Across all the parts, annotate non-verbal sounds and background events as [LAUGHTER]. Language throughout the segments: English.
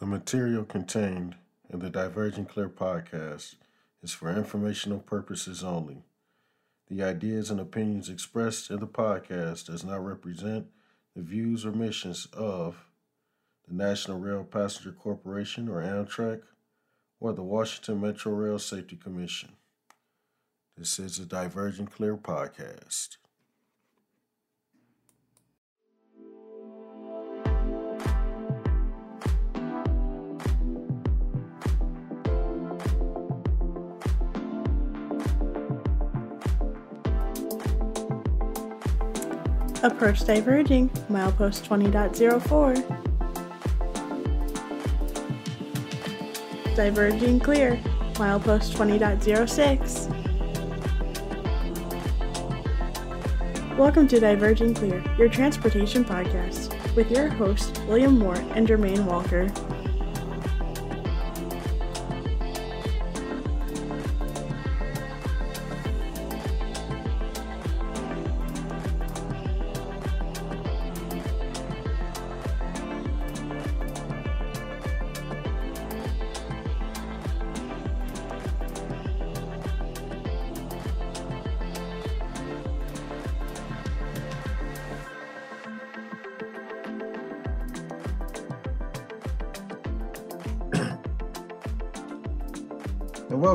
The material contained in the Diverging Clear podcast is for informational purposes only. The ideas and opinions expressed in the podcast does not represent the views or missions of the National Rail Passenger Corporation or Amtrak or the Washington Metro Rail Safety Commission. This is a Diverging Clear podcast. Approach diverging, milepost 20.04. Diverging clear, milepost 20.06. Welcome to Diverging Clear, your transportation podcast, with your hosts William Moore and Jermaine Walker.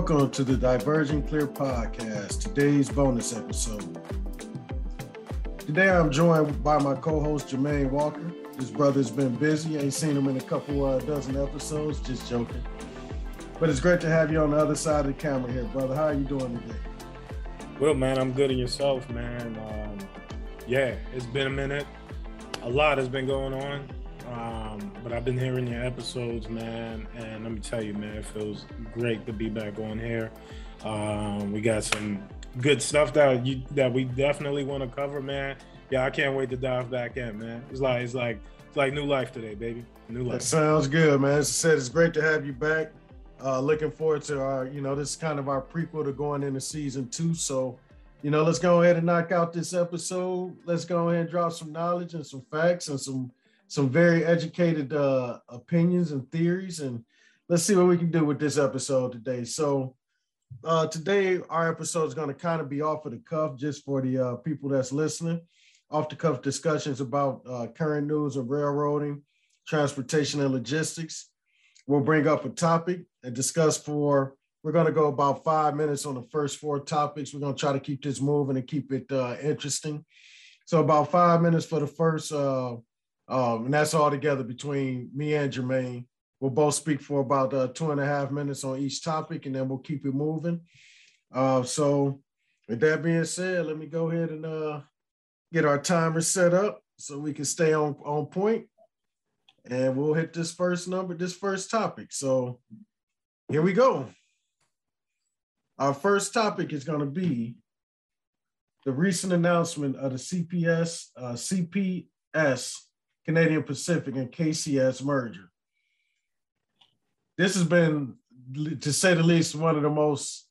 Welcome to the Diverging Clear podcast, today's bonus episode. Today I'm joined by my co-host Jermaine Walker. His brother's been busy, ain't seen him in a couple uh, dozen episodes, just joking. But it's great to have you on the other side of the camera here, brother. How are you doing today? Well, man, I'm good in yourself, man. Um, yeah, it's been a minute. A lot has been going on. Um, but I've been hearing your episodes, man, and let me tell you, man, it feels great to be back on here. Um, we got some good stuff that you that we definitely want to cover, man. Yeah, I can't wait to dive back in, man. It's like it's like it's like new life today, baby. New life. That sounds good, man. As I said, it's great to have you back. Uh, looking forward to our, you know, this is kind of our prequel to going into season two. So, you know, let's go ahead and knock out this episode. Let's go ahead and drop some knowledge and some facts and some some very educated uh, opinions and theories, and let's see what we can do with this episode today. So, uh, today our episode is going to kind of be off of the cuff, just for the uh, people that's listening. Off the cuff discussions about uh, current news of railroading, transportation, and logistics. We'll bring up a topic and discuss for. We're going to go about five minutes on the first four topics. We're going to try to keep this moving and keep it uh, interesting. So about five minutes for the first uh, um, and that's all together between me and Jermaine. We'll both speak for about uh, two and a half minutes on each topic, and then we'll keep it moving. Uh, so, with that being said, let me go ahead and uh, get our timer set up so we can stay on, on point. And we'll hit this first number, this first topic. So, here we go. Our first topic is going to be the recent announcement of the CPS, uh, CPS Canadian Pacific and KCS merger. This has been, to say the least, one of the most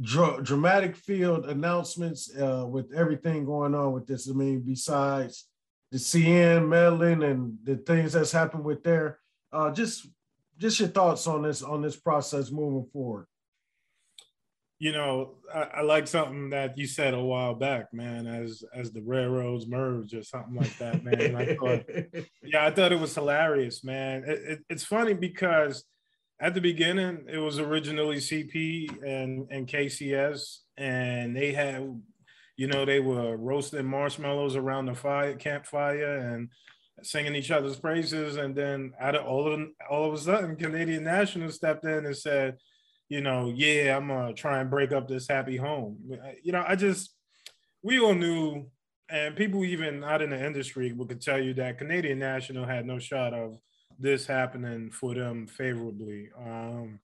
dr- dramatic field announcements uh, with everything going on with this. I mean, besides the CN meddling and the things that's happened with there, uh, just just your thoughts on this on this process moving forward you know, I, I, like something that you said a while back, man, as as the railroads merge or something like that, man. I thought, [LAUGHS] yeah, I thought it was hilarious, man. It, it, it's funny because at the beginning it was originally CP and and KCS, and they had, you know, they were roasting marshmallows around the fire campfire and singing each other's praises, and then out of all of all of a sudden, Canadian National stepped in and said you know, yeah, I'm gonna try and break up this happy home. You know, I just we all knew, and people even out in the industry could tell you that Canadian National had no shot of this happening for them favorably. Um,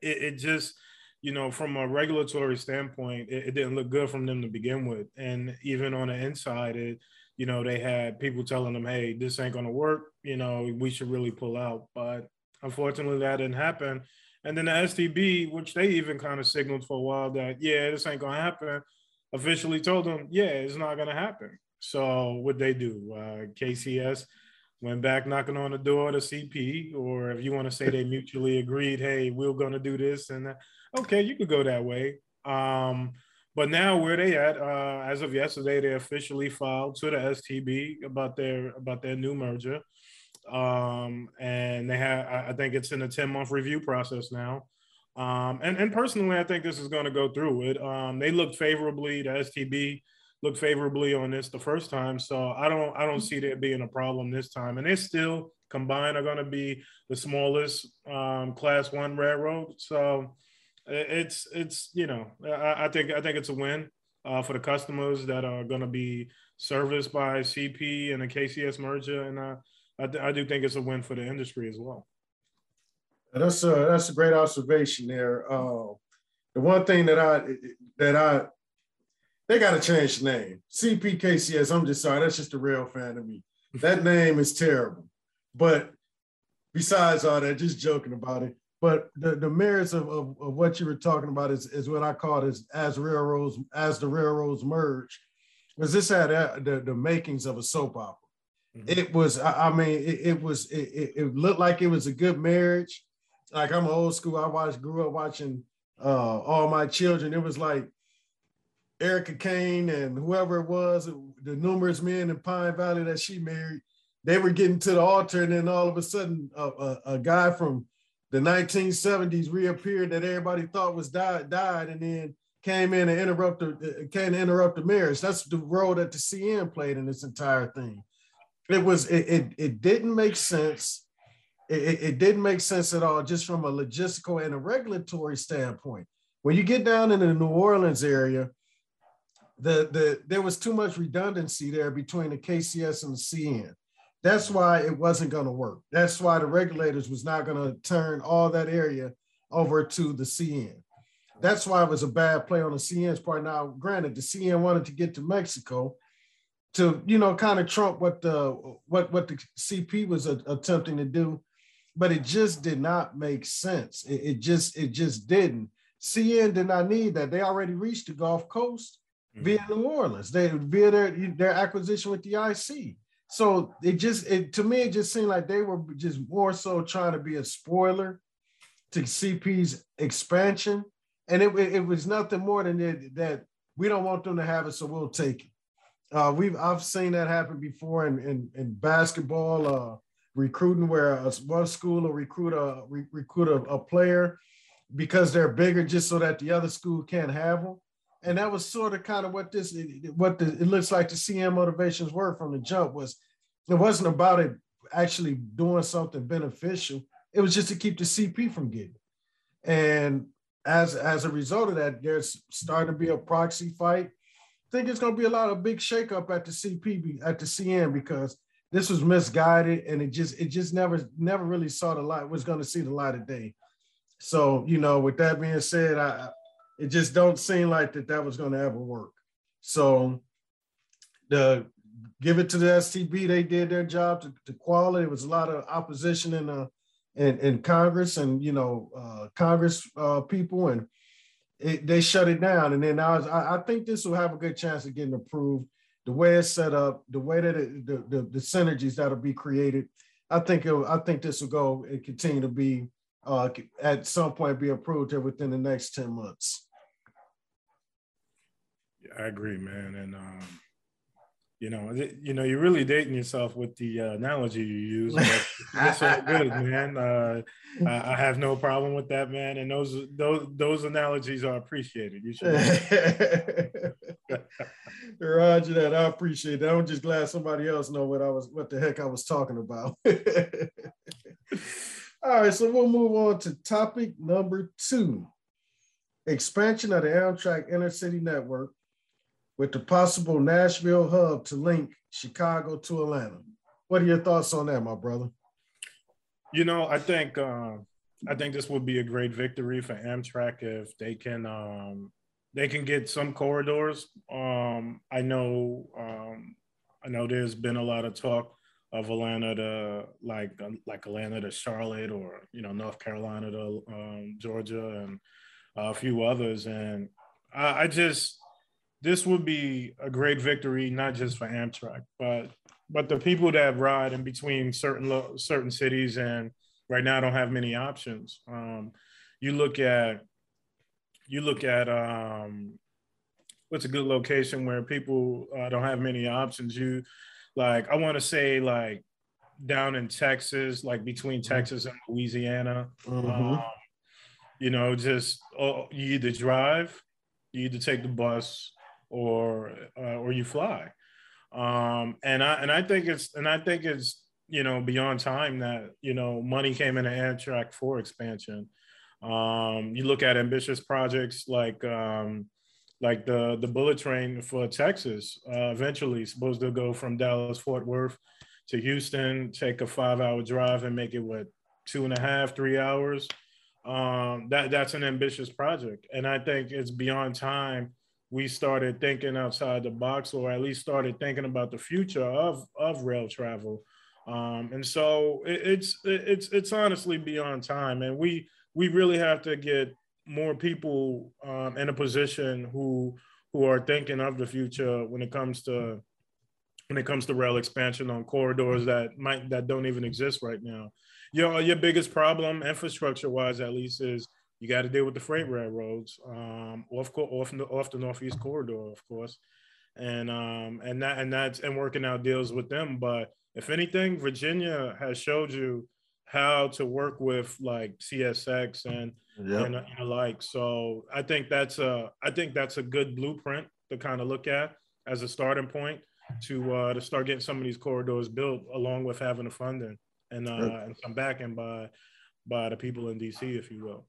it, it just, you know, from a regulatory standpoint, it, it didn't look good from them to begin with, and even on the inside, it you know, they had people telling them, hey, this ain't going to work. You know, we should really pull out. But unfortunately, that didn't happen. And then the STB, which they even kind of signaled for a while that, yeah, this ain't going to happen, officially told them, yeah, it's not going to happen. So what they do, uh, KCS went back knocking on the door to CP, or if you want to say they mutually agreed, hey, we're going to do this and that, okay, you could go that way. Um, but now where they at? Uh, as of yesterday, they officially filed to the STB about their about their new merger, um, and they have. I think it's in a ten month review process now. Um, and and personally, I think this is going to go through. It um, they looked favorably. The STB looked favorably on this the first time, so I don't I don't see there being a problem this time. And they still combined are going to be the smallest um, Class One railroad. So it's it's you know I, I think I think it's a win uh, for the customers that are going to be serviced by CP and the KCS merger, and uh, I, I do think it's a win for the industry as well. That's a that's a great observation there. Uh, the one thing that I that I they got to change the name CPKCS. I'm just sorry, that's just a real fan of me. That [LAUGHS] name is terrible. But besides all that, just joking about it. But the, the merits of, of, of, what you were talking about is, is what I call it as railroads as the railroads merge, because this had the, the makings of a soap opera. Mm-hmm. It was, I, mean, it, it was, it, it, looked like it was a good marriage. Like I'm old school. I watched, grew up watching uh, all my children. It was like Erica Kane and whoever it was, the numerous men in Pine Valley that she married. They were getting to the altar, and then all of a sudden, a, a, a guy from the 1970s reappeared that everybody thought was died, died, and then came in and interrupted uh, came to interrupt the marriage. That's the role that the CN played in this entire thing. It was it it, it didn't make sense. It, it didn't make sense at all, just from a logistical and a regulatory standpoint. When you get down in the New Orleans area, the the there was too much redundancy there between the KCS and the CN. That's why it wasn't going to work. That's why the regulators was not going to turn all that area over to the CN. That's why it was a bad play on the CN's part. Now, granted, the CN wanted to get to Mexico to, you know, kind of trump what the what what the CP was a, attempting to do, but it just did not make sense. It, it, just it just didn't. CN did not need that. They already reached the Gulf Coast mm-hmm. via New Orleans. They via their their acquisition with the IC. So it just it to me it just seemed like they were just more so trying to be a spoiler to CP's expansion, and it, it was nothing more than that, that we don't want them to have it, so we'll take it. Uh, we've I've seen that happen before in in, in basketball uh, recruiting, where a, one school will recruit a re, recruit a, a player because they're bigger, just so that the other school can't have them and that was sort of kind of what this what the, it looks like the CN motivations were from the jump was it wasn't about it actually doing something beneficial. It was just to keep the CP from getting. And as as a result of that, there's starting to be a proxy fight. Think it's going to be a lot of big shakeup at the CP at the CN because this was misguided and it just it just never never really saw the light was going to see the light of day. So you know, with that being said, I it just don't seem like that that was going to ever work. So the give it to the STB. They did their job to, to quality. There was a lot of opposition in uh in, in Congress and you know uh, Congress uh, people, and it, they shut it down. And then I was I, I, think this will have a good chance of getting approved. The way it's set up, the way that it, the, the, the synergies that'll be created, I think it, I think this will go and continue to be uh, at some point be approved here within the next 10 months. Yeah, I agree, man. And, um, you know, you know, you're really dating yourself with the uh, analogy you use. That's [LAUGHS] all good, man. Uh, I, I, have no problem with that, man. And those those those analogies are appreciated. You should. [LAUGHS] Roger that. I appreciate that. I'm just glad somebody else know what I was, what the heck I was talking about. [LAUGHS] All right, so we'll move on to topic number two expansion of the Amtrak Intercity Network with the possible Nashville hub to link Chicago to Atlanta. What are your thoughts on that, my brother? You know, I think uh, I think this would be a great victory for Amtrak if they can um, they can get some corridors. Um, I know um, I know there's been a lot of talk of Atlanta to like like Atlanta to Charlotte or you know North Carolina to um, Georgia and a few others. And I, I, just this would be a great victory not just for Amtrak, but but the people that ride in between certain lo- certain cities and right now don't have many options. Um, you look at you look at um, what's a good location where people uh, don't have many options. You like I want to say like down in Texas, like between mm-hmm. Texas and Louisiana. Mm-hmm. Um, you know, just oh, you either drive, you either take the bus, or uh, or you fly. Um, and I and I think it's and I think it's you know beyond time that you know money came into Amtrak for expansion. Um, you look at ambitious projects like um, like the the bullet train for Texas. Uh, eventually, supposed to go from Dallas Fort Worth to Houston, take a five hour drive and make it what two and a half, three hours. Um, that that's an ambitious project, and I think it's beyond time. We started thinking outside the box, or at least started thinking about the future of of rail travel. Um, and so it, it's it's it's honestly beyond time, and we we really have to get more people um, in a position who who are thinking of the future when it comes to when it comes to rail expansion on corridors that might that don't even exist right now. Your your biggest problem, infrastructure wise at least, is you got to deal with the freight railroads um, off off off the northeast corridor, of course, and um, and that and that's and working out deals with them. But if anything, Virginia has showed you how to work with like CSX and yep. and, and like. So I think that's a I think that's a good blueprint to kind of look at as a starting point to uh, to start getting some of these corridors built, along with having the funding and uh, and some backing by by the people in DC, if you will.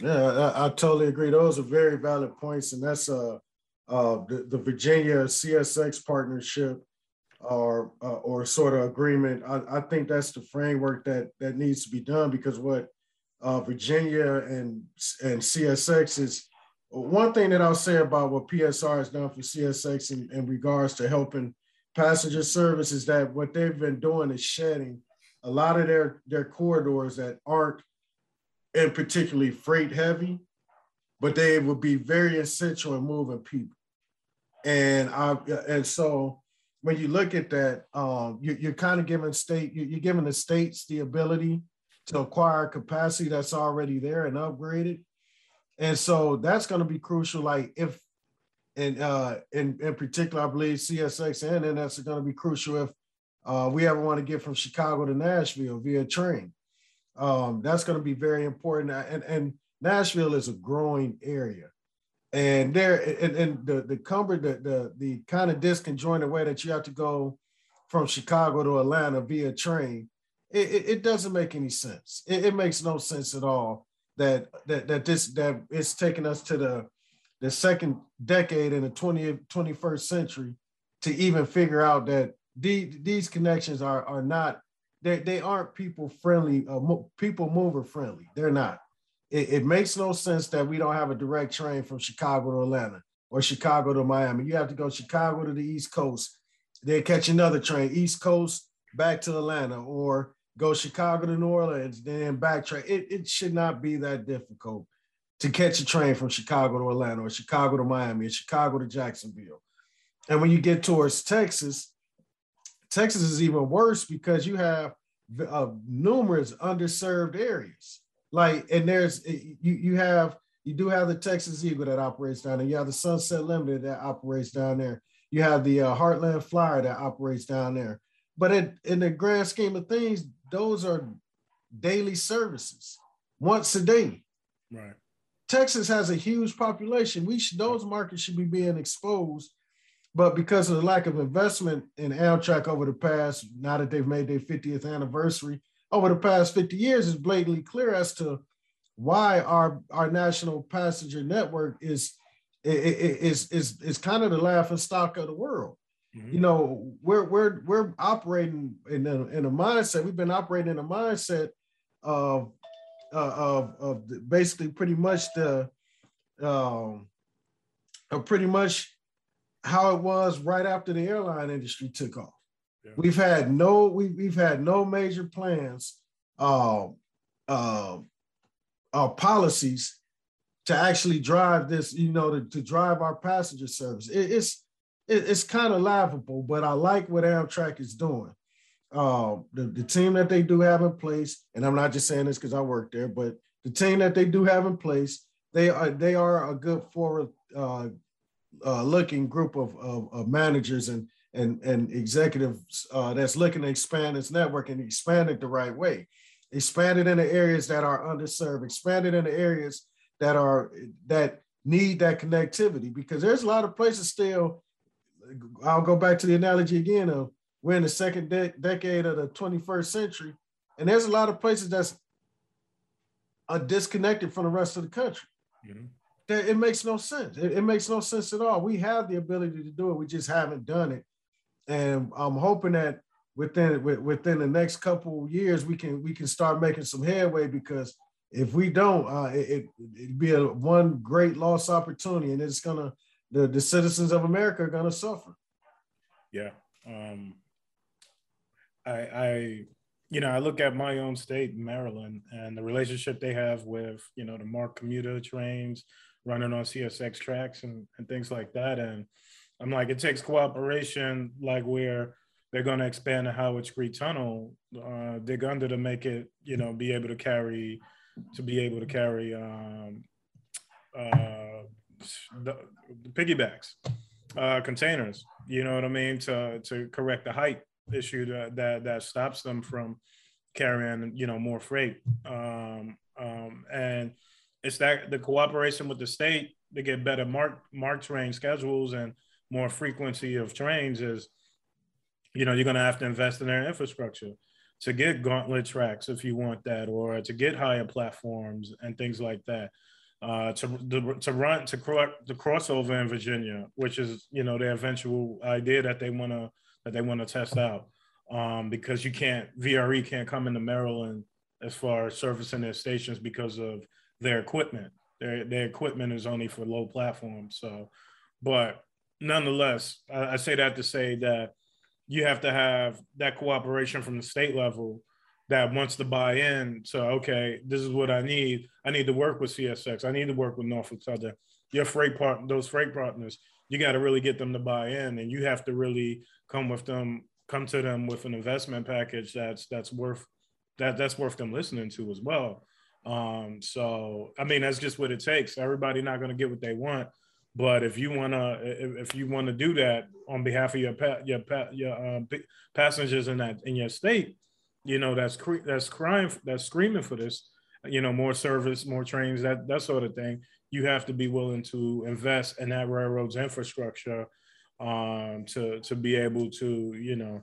Yeah, I, I totally agree. Those are very valid points, and that's uh, uh the, the Virginia CSX partnership or uh, or sort of agreement. I, I think that's the framework that that needs to be done because what uh, Virginia and and CSX is one thing that I'll say about what PSR has done for CSX in, in regards to helping passenger service is that what they've been doing is shedding a lot of their, their corridors that aren't and particularly freight heavy, but they would be very essential in moving people. And I and so when you look at that, um, you, are kind of giving state you're giving the states the ability to acquire capacity that's already there and upgraded and so that's going to be crucial. Like if, and uh, in in particular, I believe CSX and NS are going to be crucial if uh, we ever want to get from Chicago to Nashville via train. Um, that's going to be very important. And and Nashville is a growing area, and there and, and the the cumber the the the kind of disconjointed way that you have to go from Chicago to Atlanta via train, it, it, it doesn't make any sense. It, it makes no sense at all that that that this that it's taken us to the the second decade in the 20th 21st century to even figure out that the, these connections are are not they, they aren't people friendly uh, mo- people mover friendly they're not it, it makes no sense that we don't have a direct train from chicago to atlanta or chicago to miami you have to go chicago to the east coast then catch another train east coast back to atlanta or go Chicago to New Orleans, then backtrack. It, it should not be that difficult to catch a train from Chicago to Atlanta or Chicago to Miami or Chicago to Jacksonville. And when you get towards Texas, Texas is even worse because you have uh, numerous underserved areas. Like, and there's you you have you do have the Texas Eagle that operates down there. You have the Sunset Limited that operates down there. You have the uh, Heartland Flyer that operates down there. But in, in the grand scheme of things, those are daily services once a day. Right. Texas has a huge population. We should, those markets should be being exposed, but because of the lack of investment in Amtrak over the past, now that they've made their 50th anniversary, over the past 50 years, it's blatantly clear as to why our our national passenger network is is is is kind of the laughing stock of the world. Mm-hmm. You know, we're we're we're operating in a, in a mindset. We've been operating in a mindset of uh, of of basically pretty much the um, of pretty much how it was right after the airline industry took off. Yeah. We've had no we, we've had no major plans uh, uh, uh, policies to actually drive this, you know, to, to drive our passenger service. It, it's it, it's kind of laughable, but I like what Amtrak is doing. Uh, the, the team that they do have in place, and I'm not just saying this because I work there, but the team that they do have in place, they are they are a good forward uh, uh, looking group of, of, of, managers and and and executives uh, that's looking to expand its network and expand it the right way. Expand it in the areas that are underserved. Expand it in the areas that are that need that connectivity because there's a lot of places still. I'll go back to the analogy again of we're in the second de- decade of the 21st century, and there's a lot of places that's are disconnected from the rest of the country. Mm-hmm. It makes no sense. It, it makes no sense at all. We have the ability to do it. We just haven't done it, and I'm hoping that within within the next couple years we can we can start making some headway because if we don't, uh, it, it'd be a one great lost opportunity, and it's gonna the, the citizens of America are gonna suffer. Yeah, um, I, I, you know, I look at my own state, Maryland, and the relationship they have with you know the MARC commuter trains running on CSX tracks and, and things like that, and I'm like, it takes cooperation, like where they're going to expand the Howard Street Tunnel, uh, dig under to make it, you know, be able to carry to be able to carry um, uh, the, the piggybacks, uh, containers. You know what I mean? To to correct the height issue that that, that stops them from carrying you know more freight. Um, um, and it's that the cooperation with the state to get better MARC MARC train schedules and more frequency of trains is you know you're going to have to invest in their infrastructure to get gauntlet tracks if you want that, or to get higher platforms and things like that. Uh, to, to, to run to, cro- to crossover in Virginia, which is you know the eventual idea that they want to that they want to test out, um, because you can't VRE can't come into Maryland as far as servicing their stations because of their equipment. Their their equipment is only for low platforms. So, but nonetheless, I, I say that to say that you have to have that cooperation from the state level that wants to buy in. So, okay, this is what I need. I need to work with CSX. I need to work with Norfolk Southern. Your freight part, those freight partners, you got to really get them to buy in, and you have to really come with them, come to them with an investment package that's that's worth that that's worth them listening to as well. Um, so, I mean, that's just what it takes. Everybody not going to get what they want, but if you wanna if, if you want to do that on behalf of your pa- your pa- your um, passengers in that in your state, you know that's cre- that's crying that's screaming for this. You know, more service, more trains, that that sort of thing. You have to be willing to invest in that railroad's infrastructure um, to to be able to you know.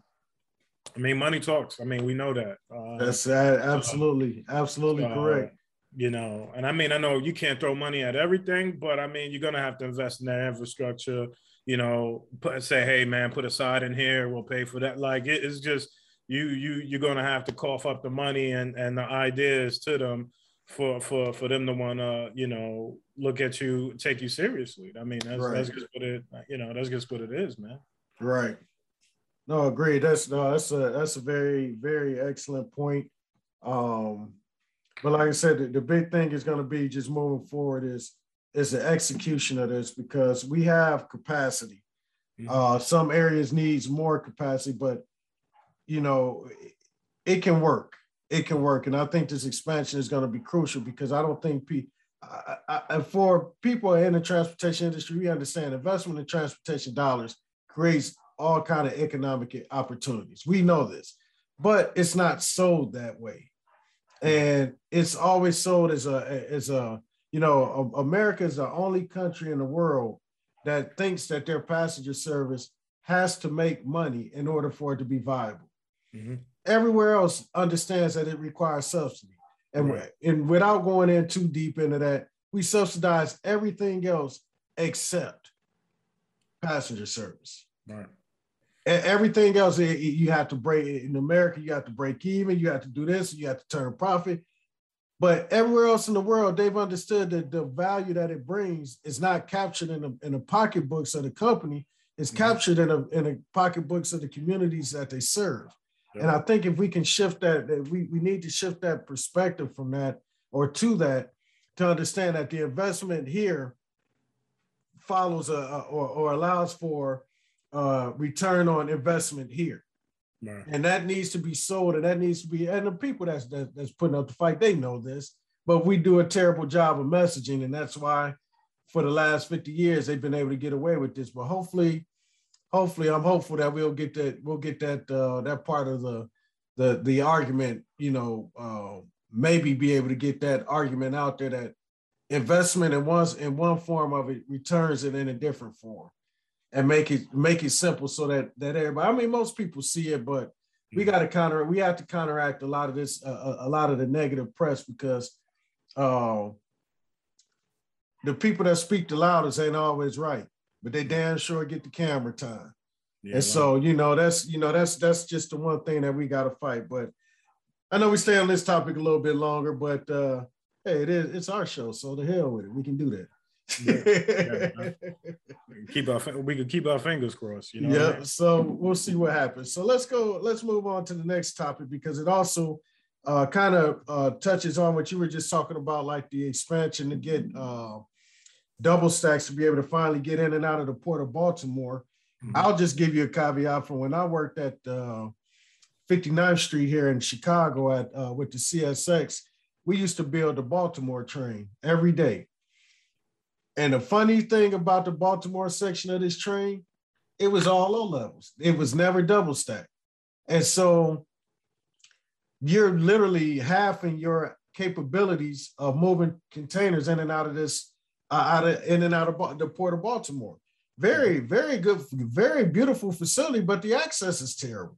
I mean, money talks. I mean, we know that. Uh, that's uh, absolutely, absolutely uh, correct you know and i mean i know you can't throw money at everything but i mean you're going to have to invest in that infrastructure you know put, say hey man put aside in here we'll pay for that like it, it's just you you you're going to have to cough up the money and and the ideas to them for for for them to want to you know look at you take you seriously i mean that's right. that's just what it you know that's just what it is man right no agree that's no that's a that's a very very excellent point um but like I said, the, the big thing is going to be just moving forward is is the execution of this because we have capacity. Uh, some areas needs more capacity, but you know, it can work. It can work, and I think this expansion is going to be crucial because I don't think pe- I, I, for people in the transportation industry, we understand investment in transportation dollars creates all kind of economic opportunities. We know this, but it's not sold that way and it's always sold as a as a you know America is the only country in the world that thinks that their passenger service has to make money in order for it to be viable. Mm-hmm. Everywhere else understands that it requires subsidy, and right. and without going in too deep into that, we subsidize everything else except passenger service. Right everything else you have to break in America, you have to break even, you have to do this, you have to turn a profit. But everywhere else in the world, they've understood that the value that it brings is not captured in the, in the pocketbooks of the company, it's mm-hmm. captured in, a, in the pocketbooks of the communities that they serve. And I think if we can shift that, that we, we need to shift that perspective from that or to that to understand that the investment here follows a, or, or allows for uh, return on investment here. And that needs to be sold, and that needs to be, and the people that's that, that's putting up the fight, they know this, but we do a terrible job of messaging, and that's why for the last 50 years they've been able to get away with this. But hopefully, hopefully, I'm hopeful that we'll get that, we'll get that uh, that part of the the the argument, you know, uh, maybe be able to get that argument out there that investment in one in one form of it returns it in a different form and make it make it simple so that that everybody. I mean, most people see it, but we mm-hmm. got to counter. We have to counteract a lot of this, uh, a lot of the negative press because uh, the people that speak the loudest ain't always right, but they damn sure get the camera time. Yeah, and so you know that's you know that's that's just the one thing that we got to fight. But I know we stay on this topic a little bit longer, but uh, hey, it is it's our show, so the hell with it. We can do that yeah, keep our we can keep our fingers crossed. You know. Yeah. I mean? So we'll see what happens. So let's go. Let's move on to the next topic because it also uh, kind of uh, touches on what you were just talking about, like the expansion to get uh, double stacks to be able to finally get in and out of the port of Baltimore. Mm-hmm. I'll just give you a caveat from when I worked at 59th uh, Street here in Chicago at uh, with the CSX. We used to build the Baltimore train every day and the funny thing about the Baltimore section of this train, it was all low levels. It was never double stacked. And so you're literally halving your capabilities of moving containers in and out of this, uh, out of in and out of the port of Baltimore. Very, very good, very beautiful facility, but the access is terrible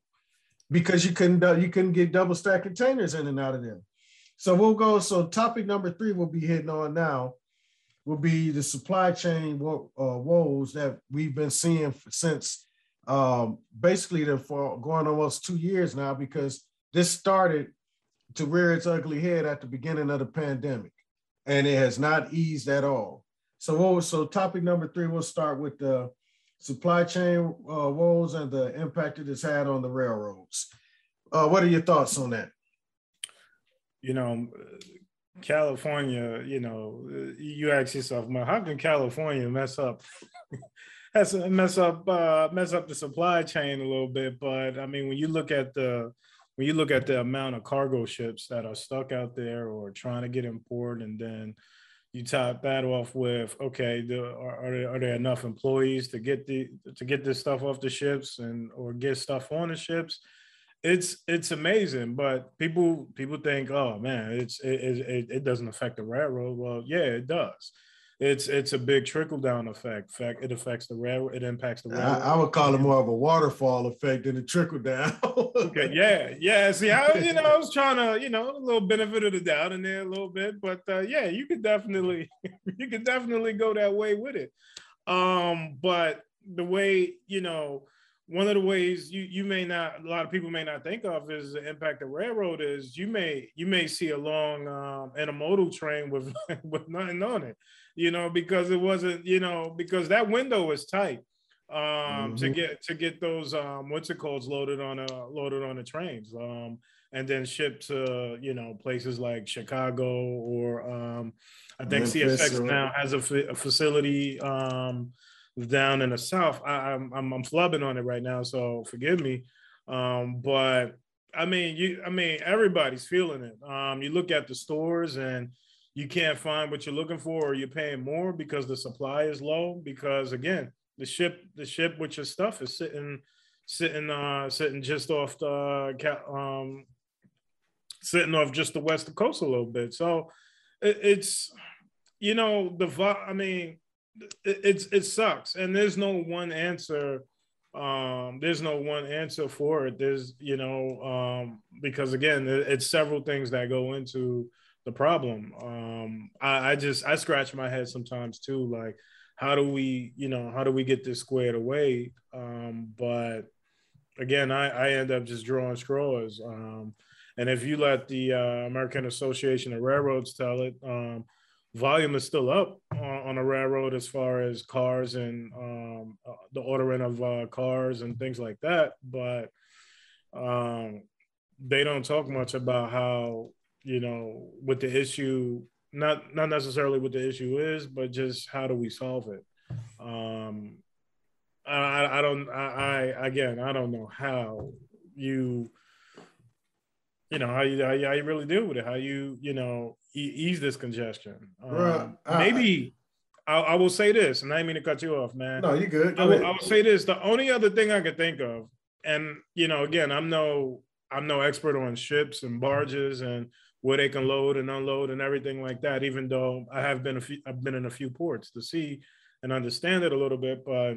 because you couldn't uh, you couldn't get double stack containers in and out of them. So we'll go. So topic number three we'll be hitting on now will be the supply chain wo- uh, woes that we've been seeing since um, basically the, for going almost two years now, because this started to rear its ugly head at the beginning of the pandemic, and it has not eased at all. So, what was, so topic number three, we'll start with the supply chain uh, woes and the impact it has had on the railroads. Uh, what are your thoughts on that? You know, California, you know, you ask yourself, well, how can California mess up? [LAUGHS] That's mess up uh, mess up the supply chain a little bit. But I mean, when you look at the when you look at the amount of cargo ships that are stuck out there or trying to get imported, and then you top that off with, okay, the, are, are, there, are there enough employees to get the to get this stuff off the ships and or get stuff on the ships? It's it's amazing but people people think oh man it's it, it, it doesn't affect the railroad well yeah it does it's it's a big trickle down effect. Fact, it affects the railroad. It impacts the railroad. I, I, would call it more of a waterfall effect than a trickle down. okay, [LAUGHS] yeah, yeah. See, I you know I was trying to you know a little benefit of the doubt in there a little bit, but uh, yeah, you could definitely [LAUGHS] you could definitely go that way with it. Um, but the way you know one of the ways you you may not a lot of people may not think of is the impact of railroad is you may you may see a long um, intermodal train with [LAUGHS] with nothing on it, you know, because it wasn't you know because that window is tight um, mm-hmm. to get to get those um, what's it called loaded on a loaded on the trains um, and then shipped to you know places like Chicago or um, I think Memphis CSX or... now has a, f- a facility. Um, down in the south. I, am I'm, I'm flubbing on it right now, so forgive me. Um, but I mean, you I mean everybody's feeling it. Um, you look at the stores and you can't find what you're looking for, or you're paying more because the supply is low. Because again, the ship the ship with your stuff is sitting sitting uh sitting just off the um sitting off just the west coast a little bit. So it, it's you know the I mean it's it sucks. And there's no one answer um there's no one answer for it. There's you know um because again it's several things that go into the problem. Um I, I just i scratch my head sometimes too like how do we you know how do we get this squared away? Um but again i i end up just drawing straws. Um and if you let the uh, american association of railroads tell it um volume is still up on, on a railroad as far as cars and um, uh, the ordering of uh, cars and things like that. But um, they don't talk much about how you know what the issue not not necessarily what the issue is, but just how do we solve it. Um, I, I don't. I, I again, I don't know how you, you know, how you how you, how you really deal with it. How you you know ease this congestion. Um, maybe I, I, will say this, and I didn't mean to cut you off, man. No, you good. Go I, will, I will say this: the only other thing I could think of, and you know, again, I'm no I'm no expert on ships and barges and where they can load and unload and everything like that. Even though I have been a few, I've been in a few ports to see and understand it a little bit, but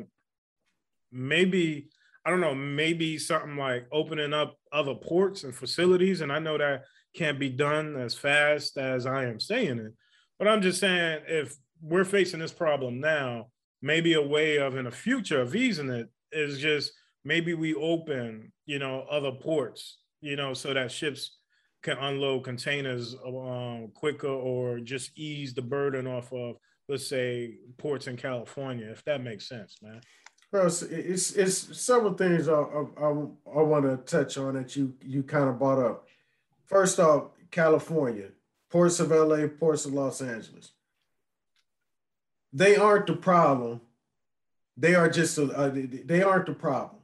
maybe I don't know, maybe something like opening up other ports and facilities. And I know that can't be done as fast as I am saying it, but I'm just saying if we're facing this problem now, maybe a way of in the future of easing it is just maybe we open, you know, other ports, you know, so that ships can unload containers um, quicker or just ease the burden off of, let's say, ports in California, if that makes sense, man. It's, it's, it's several things I, I, I, want to touch on that you you kind of brought up. First off, California, ports of LA, ports of Los Angeles. They aren't the problem. They are just a, they aren't the problem.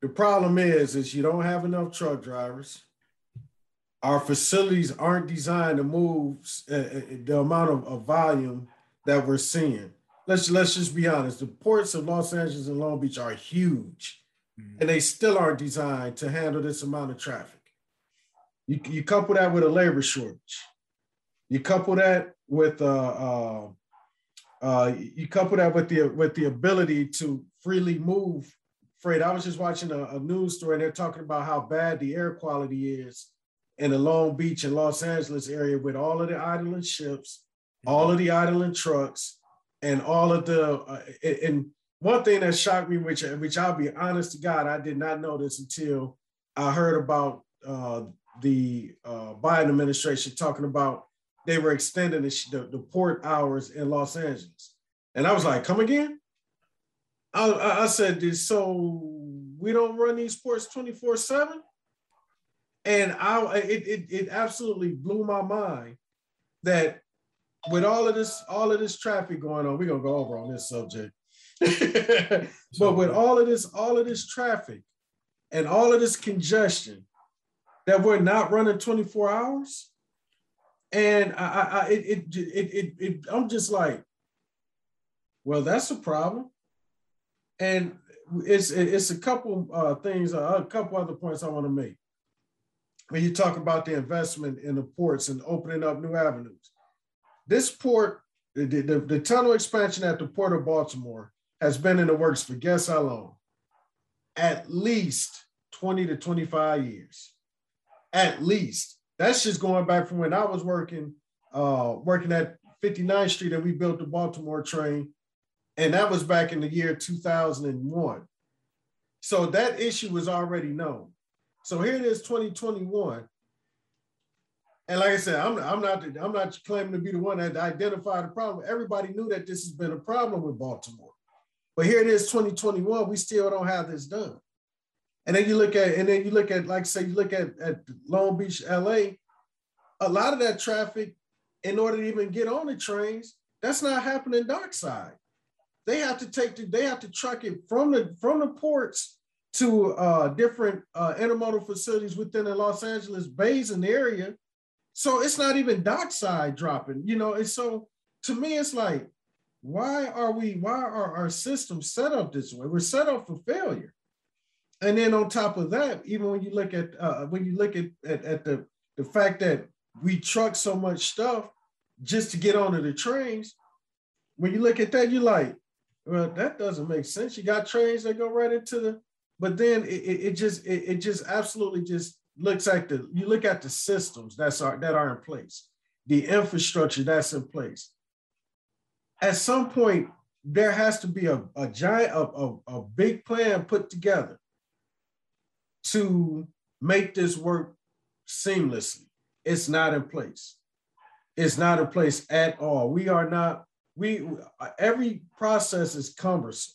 The problem is is you don't have enough truck drivers our facilities aren't designed to move uh, uh, the amount of, of, volume that we're seeing. Let's let's just be honest. The ports of Los Angeles and Long Beach are huge, mm-hmm. and they still aren't designed to handle this amount of traffic. You, you couple that with a labor shortage. You couple that with uh, uh, uh, you couple that with the with the ability to freely move freight. I was just watching a, a news story, and they're talking about how bad the air quality is in the Long Beach and Los Angeles area with all of the idling ships, all of the idling trucks, and all of the uh, and one thing that shocked me, which which I'll be honest to God, I did not know this until I heard about uh, the uh, Biden administration talking about they were extending the, the, the, port hours in Los Angeles, and I was like, "Come again?" I, I said, "This "So we don't run these ports twenty four 7 and I it, it it absolutely blew my mind that with all of this all of this traffic going on, we're gonna go over on this subject. [LAUGHS] but with all of this all of this traffic and all of this congestion that we're not running 24 hours and I, I it, it, it, it, it, I'm just like, well, that's a problem. And it's it's a couple uh, things, uh, a couple other points I want to make when you talk about the investment in the ports and opening up new avenues. This port, the, the, the tunnel expansion at the Port of Baltimore has been in the works for guess how long? At least 20 to 25 years. At least. That's just going back from when I was working, uh, working at 59th Street and we built the Baltimore train. And that was back in the year 2001. So that issue was already known. So here it is, 2021. And like I said, I'm, I'm not I'm not claiming to be the one that identified the problem. Everybody knew that this has been a problem with Baltimore. But here it is, 2021. We still don't have this done. And then you look at, and then you look at, like say, you look at, at Long Beach, LA, a lot of that traffic, in order to even get on the trains, that's not happening dockside. They have to take the, they have to truck it from the from the ports to uh, different uh, intermodal facilities within the Los Angeles basin area. So it's not even dockside dropping, you know. And so to me, it's like, why are we, why are our systems set up this way? We're set up for failure. And then on top of that, even when you look at uh, when you look at, at, at the, the fact that we truck so much stuff just to get onto the trains, when you look at that, you're like, well, that doesn't make sense. You got trains that go right into the but then it, it just it, it just absolutely just looks like the you look at the systems that's are that are in place, the infrastructure that's in place. At some point, there has to be a, a giant a, a, a big plan put together to make this work seamlessly. It's not in place. It's not in place at all. We are not, we every process is cumbersome.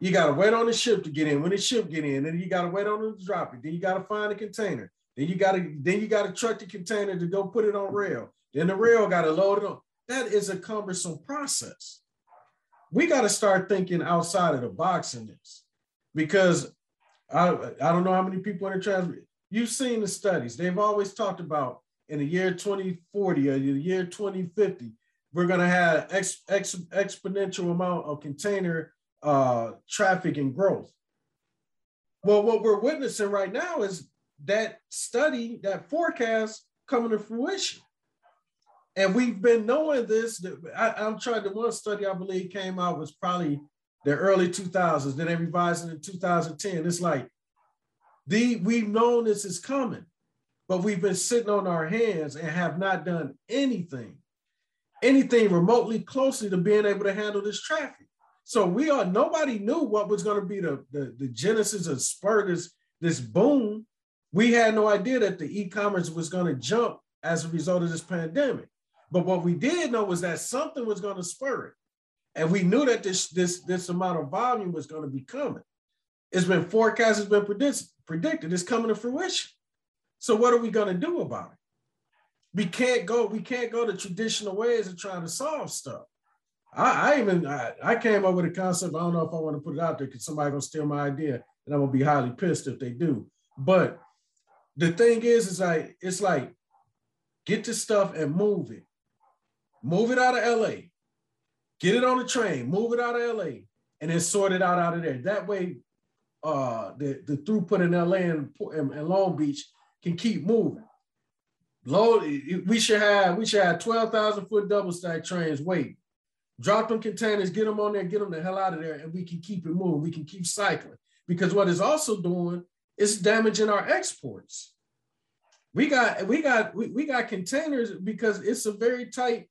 You got to wait on the ship to get in. When the ship get in, then you got to wait on it to drop it. Then you got to find a container. Then you got to then you got to truck the container to go put it on rail. Then the rail got to load it on. That is a cumbersome process. we got to start thinking outside of the box in this because I, I don't know how many people in the trans. You've seen the studies. They've always talked about in the year 2040 or the year 2050, we're to have ex, ex, exponential amount of container uh, traffic and growth. Well, what we're witnessing right now is that study, that forecast coming to fruition. And we've been knowing this. I, I'm trying to one study I believe came out was probably the early 2000s. Then they revised it in 2010. It's like the we've known this is coming, but we've been sitting on our hands and have not done anything, anything remotely closely to being able to handle this traffic. So we are nobody knew what was going to be the, the, the genesis of spur this, boom. We had no idea that the e-commerce was going to jump as a result of this pandemic. But what we did know was that something was going to spur it. And we knew that this, this, this amount of volume was going to be coming. It's been forecast, it's been predicted, predicted, it's coming to fruition. So what are we going to do about it? We can't go, we can't go the traditional ways of trying to solve stuff. I, I even I, I, came up with a concept. I don't know if I want to put it out there because somebody gonna steal my idea, and I'm gonna be highly pissed if they do. But the thing is, is like it's like get the stuff and move it. Move it out of LA. Get it on the train, move it out of LA, and then sort it out out of there. That way, uh, the, the throughput in LA and, and, Long Beach can keep moving. Low, we should have we should have 12,000 foot double stack trains wait. Drop them containers, get them on there, get them the hell out of there, and we can keep it moving. We can keep cycling. Because what it's also doing is damaging our exports. We got we got we, we got containers because it's a very tight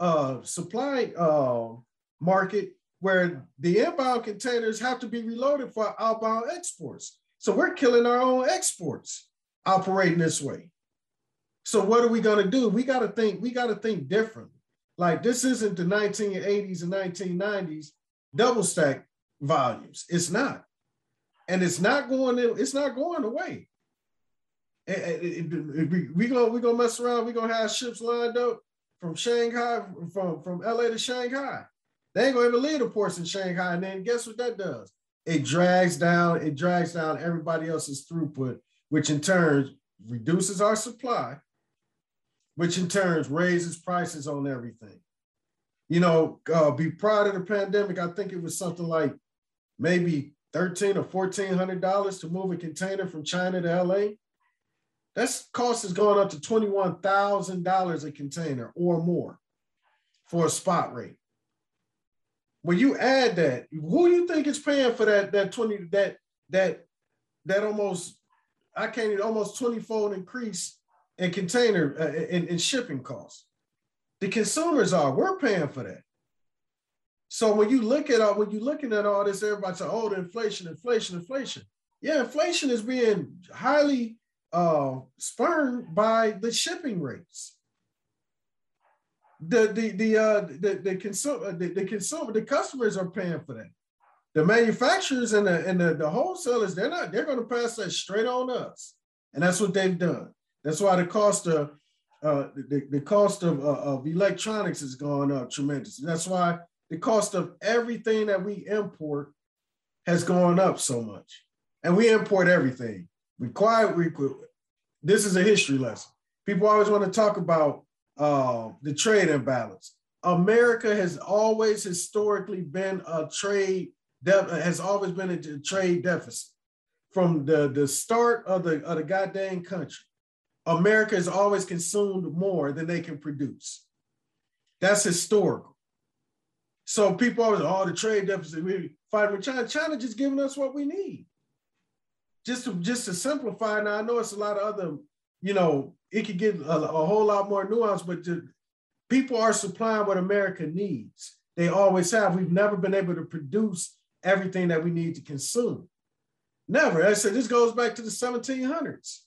uh, supply uh, market where the inbound containers have to be reloaded for outbound exports. So we're killing our own exports operating this way. So what are we going to do? We got to think. We got to think differently. Like this isn't the 1980s and 1990s double stack volumes. It's not, and it's not going. To, it's not going away. we, we gonna we gonna mess around. We gonna have ships lined up from Shanghai, from, from LA to Shanghai. They ain't gonna even leave the ports in Shanghai. And then guess what that does? It drags down, it drags down everybody else's throughput, which in turn reduces our supply, which in turn raises prices on everything. You know, uh, be prior to the pandemic, I think it was something like maybe thirteen or fourteen hundred dollars to move a container from China to LA. That cost is going up to $21,000 a container or more for a spot rate. When you add that, who do you think is paying for that that 20 that that that almost I can't even almost 20 fold increase in container uh, in, in shipping costs? The consumers are, we're paying for that. So when you look at all, when you're looking at all this, everybody's saying, oh, the inflation, inflation, inflation. Yeah, inflation is being highly uh, spurned by the shipping rates. The the the uh, the the consumer the, the consumer the customers are paying for that. The manufacturers and the and the, the wholesalers they're not they're going to pass that straight on us, and that's what they've done. That's why the cost of uh, the, the cost of, uh, of electronics has gone up tremendously. That's why the cost of everything that we import has gone up so much. And we import everything. We quiet, we, this is a history lesson. People always want to talk about uh, the trade imbalance. America has always historically been a trade de- has always been a trade deficit from the, the start of the, of the goddamn country. America has always consumed more than they can produce. That's historical. So people always, oh, the trade deficit, we fight with China. China just giving us what we need just to just to simplify. Now I know it's a lot of other, you know, it could get a, a whole lot more nuance, but people are supplying what America needs. They always have. We've never been able to produce everything that we need to consume. Never. I said this goes back to the 1700s.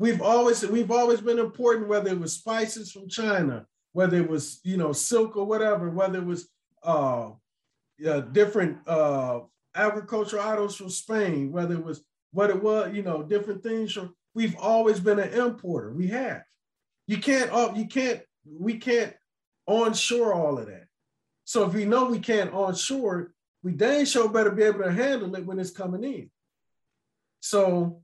We've always we've always been important, whether it was spices from China, whether it was you know silk or whatever, whether it was uh, uh different uh, agricultural items from Spain, whether it was what it was, you know, different things. From, we've always been an importer. We have. You can't, uh, you can't, we can't onshore all of that. So if we know we can't onshore, we dang sure better be able to handle it when it's coming in. So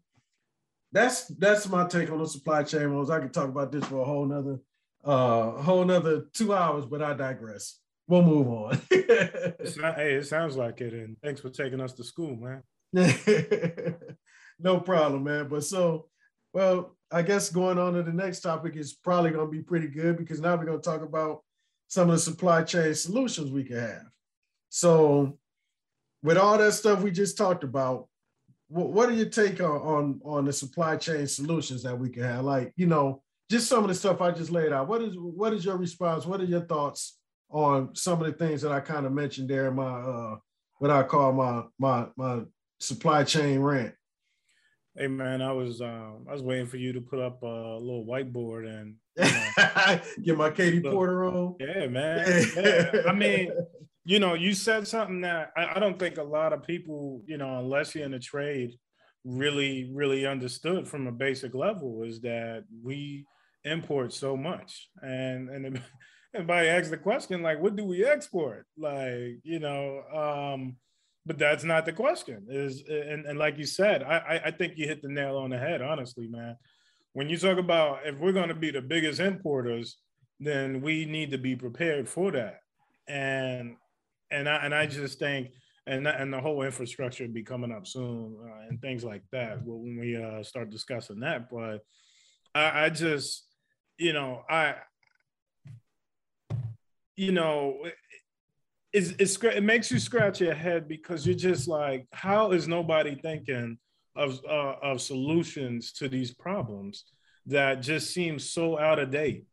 that's that's my take on the supply chain rules. I could talk about this for a whole nother uh whole nother two hours, but I digress. We'll move on. not, hey, it sounds like it, and thanks for taking us to school, man. [LAUGHS] no problem, man. But so, well, I guess going on to the next topic is probably going to be pretty good because now we're going to talk about some of the supply chain solutions we can have. So, with all that stuff we just talked about, what, what are your take on, on on the supply chain solutions that we can have? Like, you know, just some of the stuff I just laid out. What is what is your response? What are your thoughts on some of the things that I kind of mentioned there in my uh what I call my my my supply chain rant? Hey man, I was um I was waiting for you to put up a little whiteboard and you know, [LAUGHS] get my Katie Porter on. Yeah, man. [LAUGHS] Yeah. I mean, you know, you said something that I, I, don't think a lot of people, you know, unless you're in the trade, really, really understood from a basic level is that we import so much. And and everybody [LAUGHS] asks the question, like, what do we export? Like, you know, um, but that's not the question. Is and, and like you said, I I think you hit the nail on the head, honestly, man. When you talk about if we're gonna be the biggest importers, then we need to be prepared for that. And and I and I just think and and the whole infrastructure will be coming up soon uh, and things like that when we uh, start discussing that. But I, I just you know I you know it's, it's it makes you scratch your head because you're just like how is nobody thinking of uh, of solutions to these problems that just seem so out of date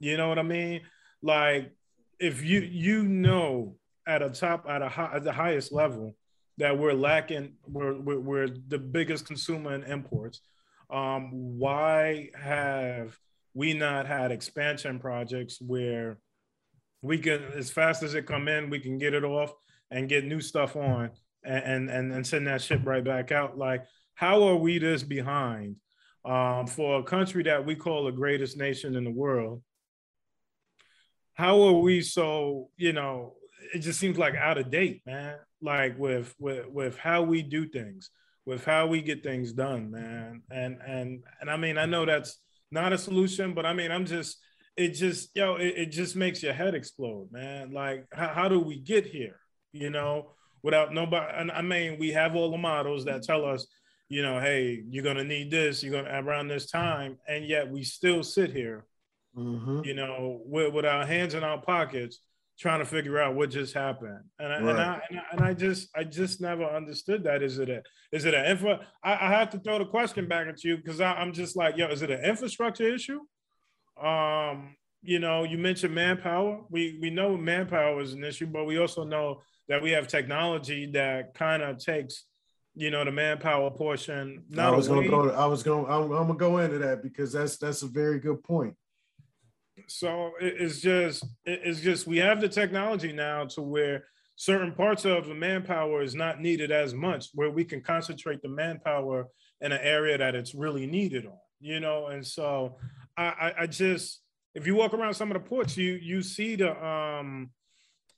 you know what i mean like if you you know at a top at a high, at the highest level that we're lacking we're, we're, we're the biggest consumer in imports. Um, why have we not had expansion projects where we can as fast as it come in we can get it off and get new stuff on and and and send that ship right back out? Like how are we this behind? Um, for a country that we call the greatest nation in the world how are we so you know it just seems like out of date, man. Like with with with how we do things, with how we get things done, man. And and and I mean, I know that's not a solution, but I mean, I'm just it just yo, it, it just makes your head explode, man. Like how, how do we get here? You know, without nobody. And I mean, we have all the models that tell us, you know, hey, you're gonna need this, you're gonna around this time, and yet we still sit here, mm-hmm. you know, with, with our hands in our pockets trying to figure out what just happened. And I, right. and, I, and, I, and I just I just never understood that. Is it a is it an infra? I, I have to throw the question back at you because I'm just like, yo, is it an infrastructure issue? Um, you know, you mentioned manpower. We we know manpower is an issue, but we also know that we have technology that kind of takes you know the manpower portion. I was going to go. I was going. I'm, I'm gonna go into that because that's that's a very good point so it's just it's just we have the technology now to where certain parts of the manpower is not needed as much where we can concentrate the manpower in an area that it's really needed on you know? And so i i just if you walk around some of the ports you you see the um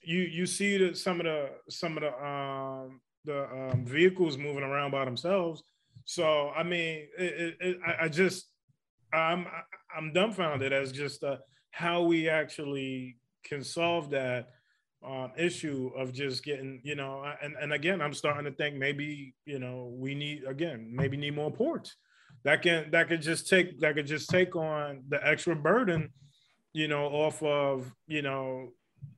you you see the some of the some of the um the um, vehicles moving around by themselves. So i mean it, it, it, I, I just i'm I'm dumbfounded as just uh, how we actually can solve that um, issue of just getting, you know, and, and again, I'm starting to think maybe, you know, we need again, maybe need more ports that can that could just take that could just take on the extra burden, you know, off of, you know,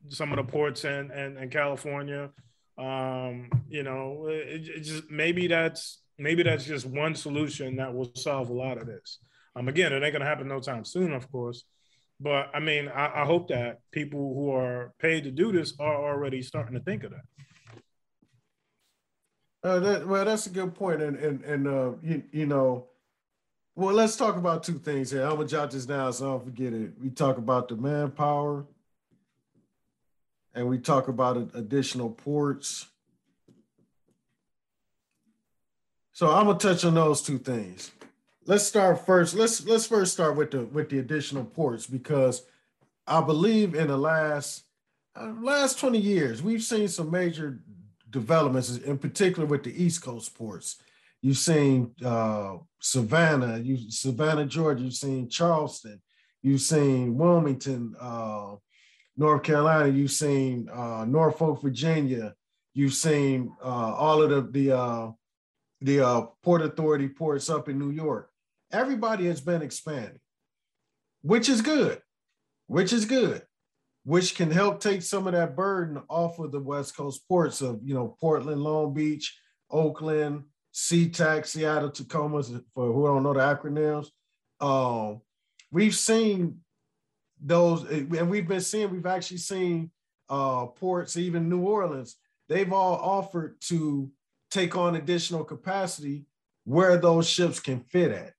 some of the ports in, in, in California. Um, you know, it, it just maybe that's maybe that's just one solution that will solve a lot of this. Um, again, it ain't gonna happen no time soon, of course. But I mean, I, I hope that people who are paid to do this are already starting to think of that. Uh, that, well, that's a good point, and and and uh, you, you know, well, let's talk about two things here. I'm gonna jot this down so I don't forget it. We talk about the manpower, and we talk about additional ports. So I'm gonna touch on those two things let's start first. Let's let's first start with the with the additional ports because I believe in the last uh, last 20 years, we've seen some major developments, in particular with the East Coast ports. You've seen uh, Savannah, you Savannah, Georgia. You've seen Charleston. You've seen Wilmington, uh, North Carolina. You've seen uh, Norfolk, Virginia. You've seen uh, all of the the uh, the uh, Port Authority ports up in New York. Everybody has been expanding, which is good, which is good, which can help take some of that burden off of the West Coast ports of you know Portland, Long Beach, Oakland, SeaTac, Seattle, Tacoma, for who don't know the acronyms. Um, we've seen those, and we've been seeing, we've actually seen uh, ports, even New Orleans, they've all offered to take on additional capacity where those ships can fit at.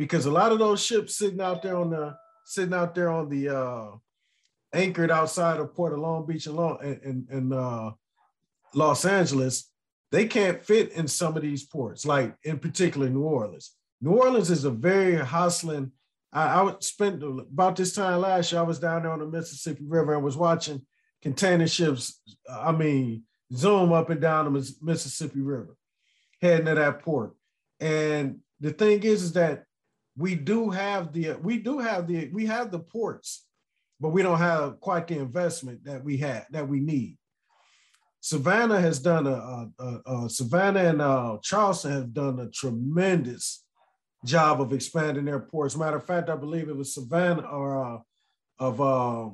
Because a lot of those ships sitting out there on the sitting out there on the uh, anchored outside of Port of Long Beach and, Long, and, and, and uh, Los Angeles, they can't fit in some of these ports, like in particular New Orleans. New Orleans is a very hustling. I, I spent about this time last year. I was down there on the Mississippi River and was watching container ships. I mean, zoom up and down the Mississippi River, heading to that port. And the thing is, is that we do have the we do have the we have the ports, but we don't have quite the investment that we had that we need. Savannah has done a, a, a, a Savannah and uh, Charleston have done a tremendous job of expanding their ports. Matter of fact, I believe it was Savannah or uh, of uh,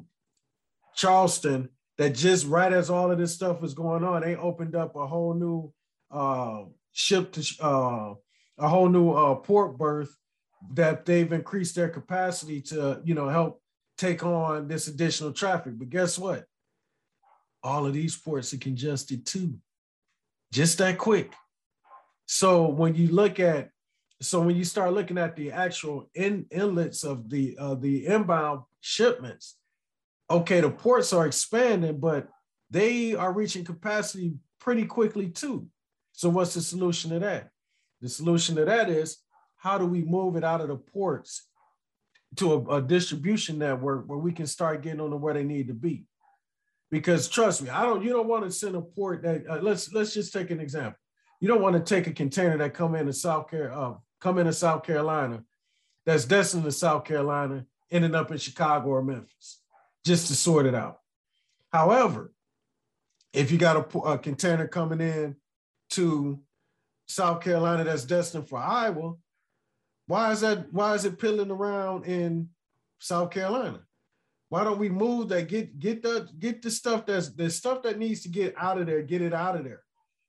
Charleston that just right as all of this stuff was going on, they opened up a whole new uh, ship to uh, a whole new uh, port berth that they've increased their capacity to, you know, help take on this additional traffic. But guess what? All of these ports are congested too, just that quick. So when you look at, so when you start looking at the actual in, inlets of the uh, the inbound shipments, okay, the ports are expanding, but they are reaching capacity pretty quickly too. So what's the solution to that? The solution to that is how do we move it out of the ports to a, a distribution network where we can start getting on to where they need to be? Because trust me, I don't. You don't want to send a port that. Uh, let's let's just take an example. You don't want to take a container that come into South Carolina, uh, come into South Carolina, that's destined to South Carolina, ending up in Chicago or Memphis just to sort it out. However, if you got a, a container coming in to South Carolina that's destined for Iowa, why is that? Why is it pilling around in South Carolina? Why don't we move that? Get get the get the stuff that's the stuff that needs to get out of there. Get it out of there.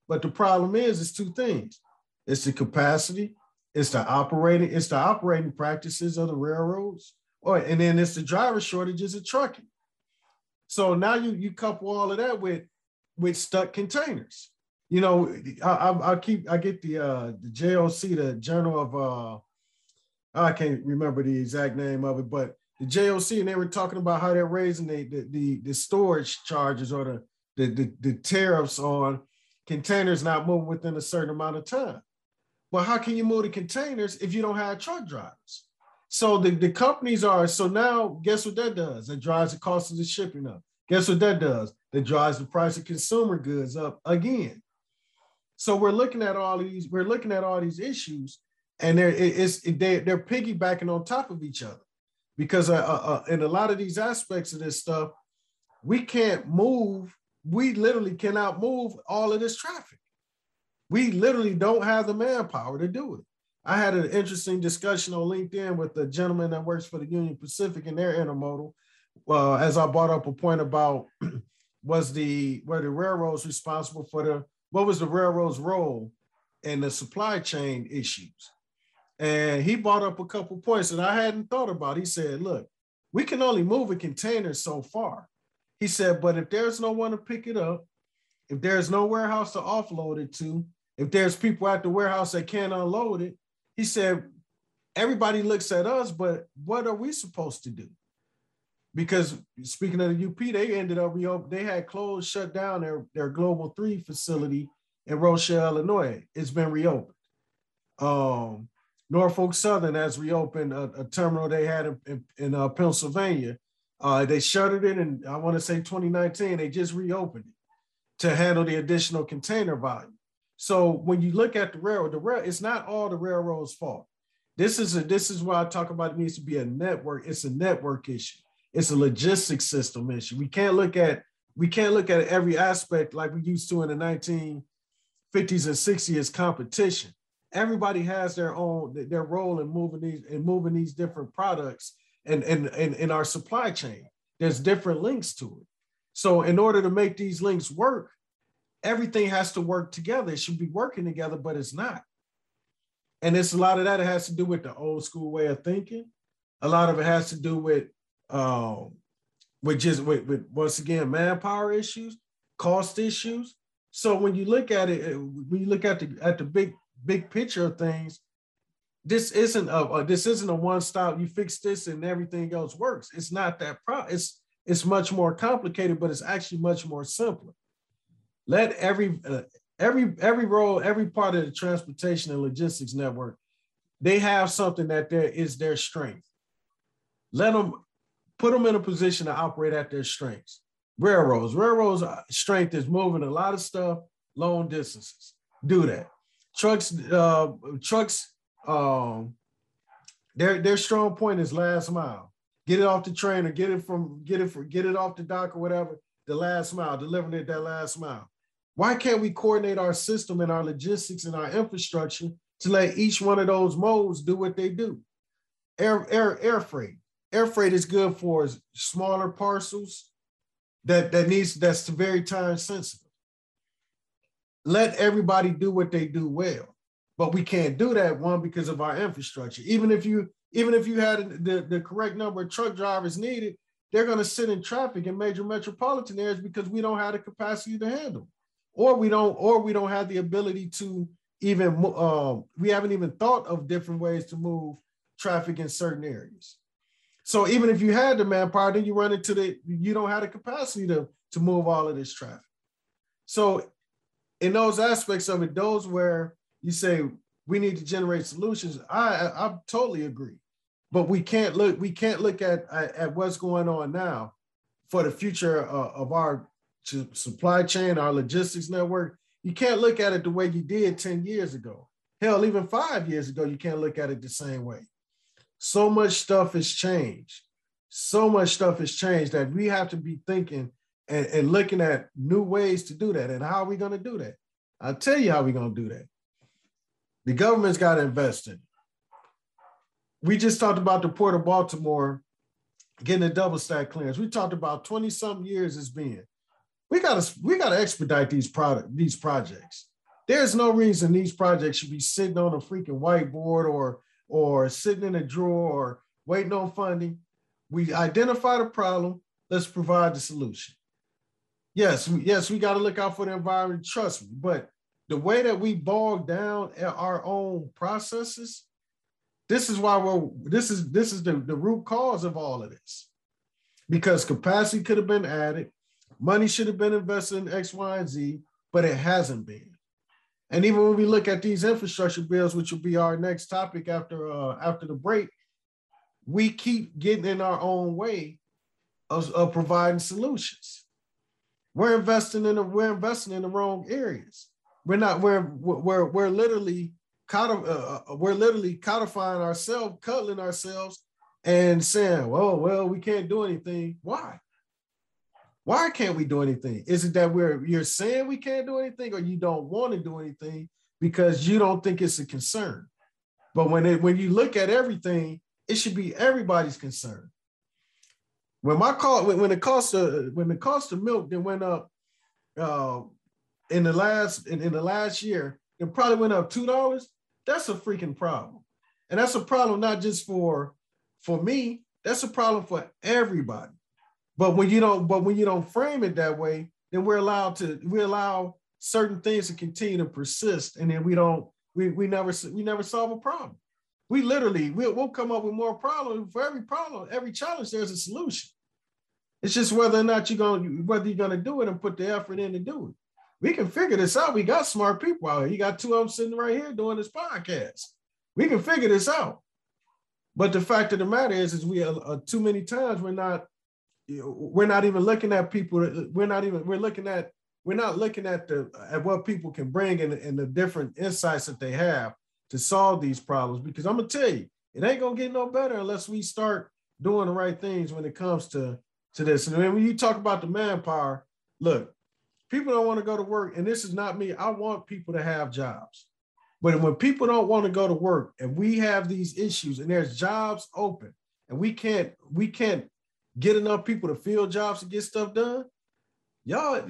But the problem is, it's two things. It's the capacity. It's the operating. It's the operating practices of the railroads. Or and then it's the driver shortages of trucking. So now you you couple all of that with with stuck containers. You know, I, I, I keep I get the uh the JOC, the Journal of uh I can't remember the exact name of it, but the JOC and they were talking about how they're raising the the the, the storage charges or the, the the the tariffs on containers not moving within a certain amount of time. Well, how can you move the containers if you don't have truck drivers? So the, the companies are, so now guess what that does? That drives the cost of the shipping up. Guess what that does? That drives the price of consumer goods up again. So we're looking at all these, we're looking at all these issues, and they're it's they, they're piggybacking on top of each other, because uh, uh, uh, in a lot of these aspects of this stuff, we can't move. We literally cannot move all of this traffic. We literally don't have the manpower to do it. I had an interesting discussion on LinkedIn with the gentleman that works for the Union Pacific and their intermodal. Uh, as I brought up a point about [CLEARS THROAT] was the were the railroads responsible for the what was the railroad's role in the supply chain issues? And he brought up a couple points that I hadn't thought about. He said, "Look, we can only move a container so far." He said, "But if there's no one to pick it up, if there's no warehouse to offload it to, if there's people at the warehouse that can't unload it, he said, everybody looks at us, but what are we supposed to do? Because speaking of the UP, they ended up. They had closed, shut down their, their Global Three facility in Rochelle, Illinois. It's been reopened. Um, Norfolk Southern has reopened a, a terminal they had in, in, in uh, Pennsylvania, Uh, they shuttered it, and I want to say 2019. They just reopened it to handle the additional container volume. So when you look at the railroad, the rail, it's not all the railroad's fault. This is a this is why I talk about it needs to be a network. It's a network issue. It's a logistics system issue. We can't look at we can't look at every aspect like we used to in the 1950s and 60s as competition. Everybody has their own their role in moving these in moving these different products and and in, in our supply chain. There's different links to it. So in order to make these links work, everything has to work together. It should be working together, but it's not. And it's a lot of that. It has to do with the old school way of thinking. A lot of it has to do with, um, with just with, with once again manpower issues, cost issues. So when you look at it, when you look at the at the big big picture of things, this isn't a, a this isn't a one stop. You fix this and everything else works. It's not that pro. It's it's much more complicated, but it's actually much more simpler. Let every uh, every every role, every part of the transportation and logistics network, they have something that there is their strength. Let them put them in a position to operate at their strengths. Railroads, railroads' uh, strength is moving a lot of stuff long distances. Do that. Trucks, uh, trucks, um, their their strong point is last mile. Get it off the train or get it from get it for get it off the dock or whatever. The last mile, delivering it that last mile. Why can't we coordinate our system and our logistics and our infrastructure to let each one of those modes do what they do? Air, air, air freight. Air freight is good for smaller parcels that, that needs that's very time sensitive. Let everybody do what they do well. But we can't do that one because of our infrastructure. Even if you even if you had the, the correct number of truck drivers needed, they're going to sit in traffic in major metropolitan areas because we don't have the capacity to handle or we don't or we don't have the ability to even um, we haven't even thought of different ways to move traffic in certain areas so even if you had the manpower then you run into the you don't have the capacity to to move all of this traffic so in those aspects of it those where you say we need to generate solutions i i, I totally agree but we can't look we can't look at at, at what's going on now for the future uh, of our supply chain, our logistics network, you can't look at it the way you did 10 years ago. Hell, even five years ago, you can't look at it the same way. So much stuff has changed. So much stuff has changed that we have to be thinking and, and looking at new ways to do that. And how are we going to do that? I'll tell you how we're going to do that. The government's got to invest in it. We just talked about the Port of Baltimore getting a double stack clearance. We talked about 20 some years it's been we gotta we gotta expedite these product these projects. There's no reason these projects should be sitting on a freaking whiteboard or or sitting in a drawer or waiting on funding. We identify the problem. Let's provide the solution. Yes, yes, we got to look out for the environment. Trust me, but the way that we bog down our own processes, this is why we're this is this is the, the root cause of all of this. Because capacity could have been added, Money should have been invested in X, Y, and Z, but it hasn't been. And even when we look at these infrastructure bills, which will be our next topic after uh, after the break, we keep getting in our own way of, of providing solutions. We're investing in the, we're investing in the wrong areas. We're not we're we're we're literally codif- uh, uh, we're literally codifying ourselves, cuddling ourselves, and saying, "Well, well, we can't do anything." Why? Why can't we do anything? Is it that we're you're saying we can't do anything, or you don't want to do anything because you don't think it's a concern? But when it when you look at everything, it should be everybody's concern. When my cost when, when the cost of when the cost of milk then went up uh, in the last in, in the last year, it probably went up two dollars. That's a freaking problem, and that's a problem not just for for me. That's a problem for everybody. But when you don't, but when you don't frame it that way, then we're allowed to we allow certain things to continue to persist, and then we don't we we never we never solve a problem. We literally we'll, we'll come up with more problems for every problem, every challenge. There's a solution. It's just whether or not you're gonna whether you're gonna do it and put the effort in to do it. We can figure this out. We got smart people out here. You got two of them sitting right here doing this podcast. We can figure this out. But the fact of the matter is, is we uh, too many times we're not we're not even looking at people. We're not even we're looking at we're not looking at the at what people can bring and, and the different insights that they have to solve these problems. Because I'm gonna tell you, it ain't gonna get no better unless we start doing the right things when it comes to to this. And when you talk about the manpower, look, people don't want to go to work, and this is not me. I want people to have jobs. But when people don't want to go to work and we have these issues and there's jobs open and we can't we can't get enough people to fill jobs to get stuff done, y'all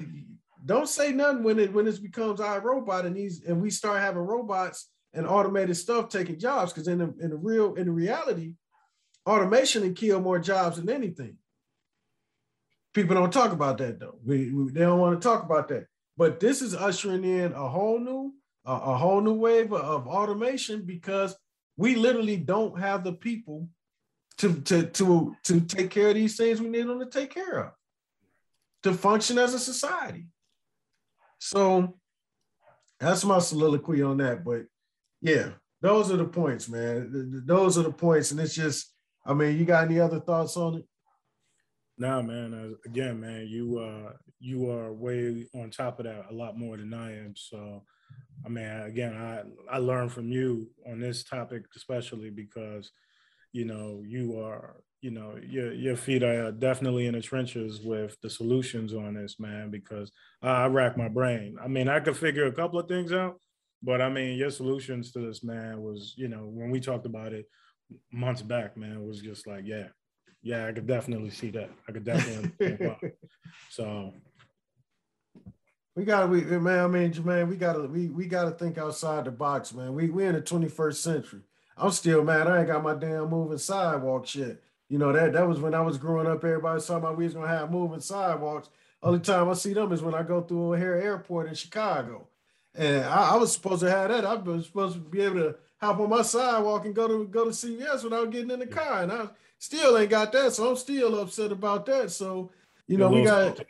don't say nothing when it when this becomes our robot and these and we start having robots and automated stuff taking jobs because in the in the real in the reality, automation can kill more jobs than anything. People don't talk about that though. We, we they don't want to talk about that. But this is ushering in a whole new a, a whole new wave of, of automation because we literally don't have the people to to to to take care of these things we need them to take care of to function as a society. So that's my soliloquy on that. But yeah, those are the points, man. Those are the points, and it's just, I mean, you got any other thoughts on it? No, man. again, man, you uh you are way on top of that a lot more than I am. So, I mean, again, I I learned from you on this topic especially because, you know, you are you know your your feet are definitely in the trenches with the solutions on this man because I, I rack my brain i mean i could figure a couple of things out but i mean your solutions to this man was you know when we talked about it months back man was just like yeah yeah i could definitely see that i could definitely [LAUGHS] so we gotta we man i mean Jermaine, we gotta we, we gotta think outside the box man we we in the 21st century i'm still mad i ain't got my damn moving sidewalk shit you know, that that was when I was growing up, everybody talking about we was gonna have moving sidewalks. Only time I see them is when I go through O'Hare Airport in Chicago. And I, I, was supposed to have that. I was supposed to be able to hop on my sidewalk and go to go to CVS without getting in the car. And I still ain't got that. So I'm still upset about that. So, you know, we got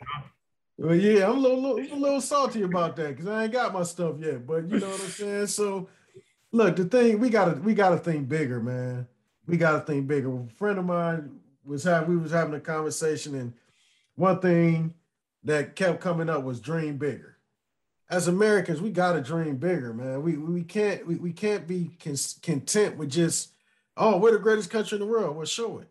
well, yeah, I'm a little, little, a little salty about that because I ain't got my stuff yet. But you know what I'm saying? So look, the thing we gotta we gotta think bigger, man we got to think bigger. A friend of mine was having, we was having a conversation, and one thing that kept coming up was dream bigger. As Americans, we got to dream bigger, man. We we can't we, we can't be content with just oh we're the greatest country in the world. Well, show it.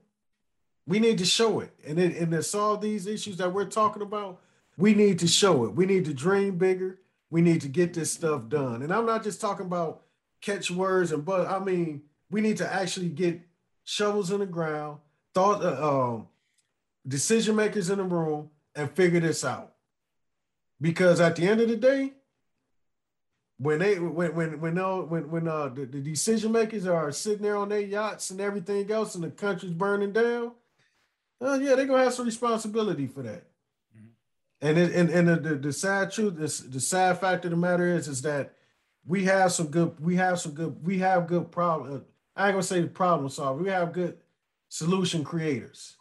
We need to show it, and it, and to solve these issues that we're talking about, we need to show it. We need to dream bigger. We need to get this stuff done. And I'm not just talking about catch words and but I mean we need to actually get shovels in the ground, thought uh, um, decision makers in the room, and figure this out. Because at the end of the day, when they when when when no when when uh the, the decision makers are sitting there on their yachts and everything else, and the country's burning down, uh, yeah, they're gonna have some responsibility for that. Mm-hmm. And it, and and the, the, sad truth the sad fact of the matter is is that we have some good we have some good we have good problem I ain't gonna say the problem solver. We have good solution creators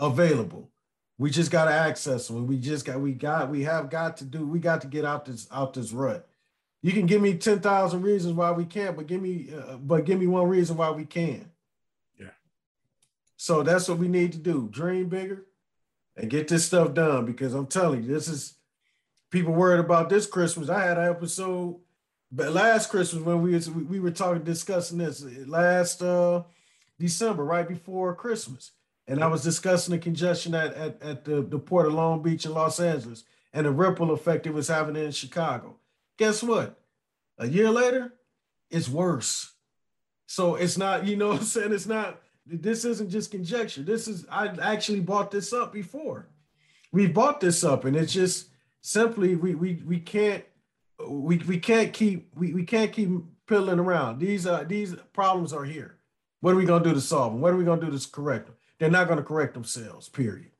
available. We just gotta access them. We just got we got we have got to do. We got to get out this out this rut. You can give me ten thousand reasons why we can't, but give me uh, but give me one reason why we can. Yeah. So that's what we need to do. Dream bigger and get this stuff done because I'm telling you, this is people worried about this Christmas. I had an episode but last Christmas when we was, we were talking discussing this last uh December, right before Christmas, and I was discussing the congestion at at, at the, the port of Long Beach in Los Angeles and the ripple effect it was having in Chicago. Guess what? A year later, it's worse. So it's not, you know [LAUGHS] I'm saying? It's not, this isn't just conjecture. This is, I actually bought this up before. We bought this up and it's just simply, we, we, we can't we we can't keep we, we can't keep piddling around. These are these problems are here. What are we gonna do to solve them? What are we gonna do to correct them? They're not gonna correct themselves. Period.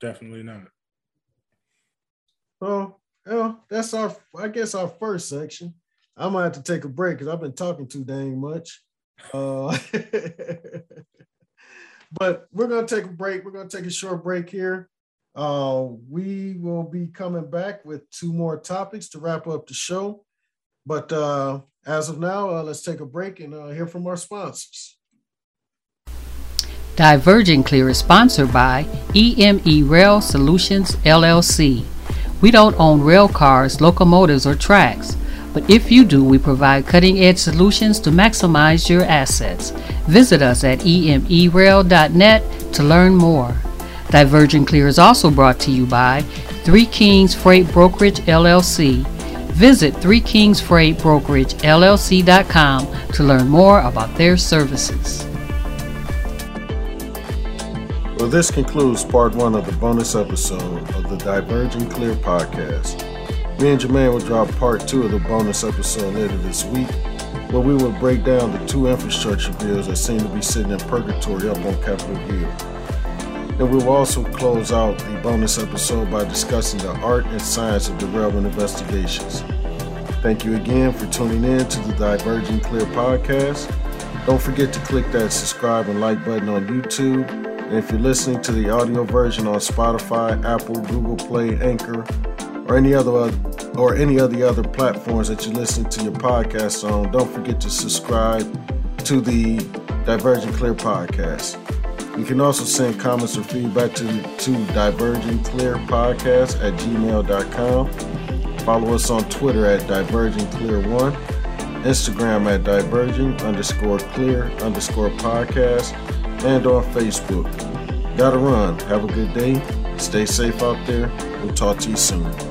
Definitely not. Well, well, that's our I guess our first section. I might have to take a break because I've been talking too dang much. Uh, [LAUGHS] but we're gonna take a break. We're gonna take a short break here. Uh, we will be coming back with two more topics to wrap up the show. But uh, as of now, uh, let's take a break and uh, hear from our sponsors. Diverging Clear is sponsored by EME Rail Solutions LLC. We don't own rail cars, locomotives, or tracks, but if you do, we provide cutting edge solutions to maximize your assets. Visit us at emerail.net to learn more. Divergent Clear is also brought to you by Three Kings Freight Brokerage LLC. Visit Three Kings Freight Brokerage LLC.com to learn more about their services. Well, this concludes part one of the bonus episode of the Diverging Clear podcast. Me and Jermaine will drop part two of the bonus episode later this week, where we will break down the two infrastructure bills that seem to be sitting in purgatory up on Capitol Hill. And we will also close out the bonus episode by discussing the art and science of derailment investigations. Thank you again for tuning in to the Diverging Clear podcast. Don't forget to click that subscribe and like button on YouTube and if you're listening to the audio version on Spotify, Apple, Google Play, Anchor, or any other or any of the other platforms that you listen to your podcast on, don't forget to subscribe to the Divergent Clear podcast. You can also send comments or feedback to, to divergentclearpodcast at gmail.com. Follow us on Twitter at divergentclear1, Instagram at divergent underscore clear underscore podcast, and on Facebook. Gotta run. Have a good day. Stay safe out there. We'll talk to you soon.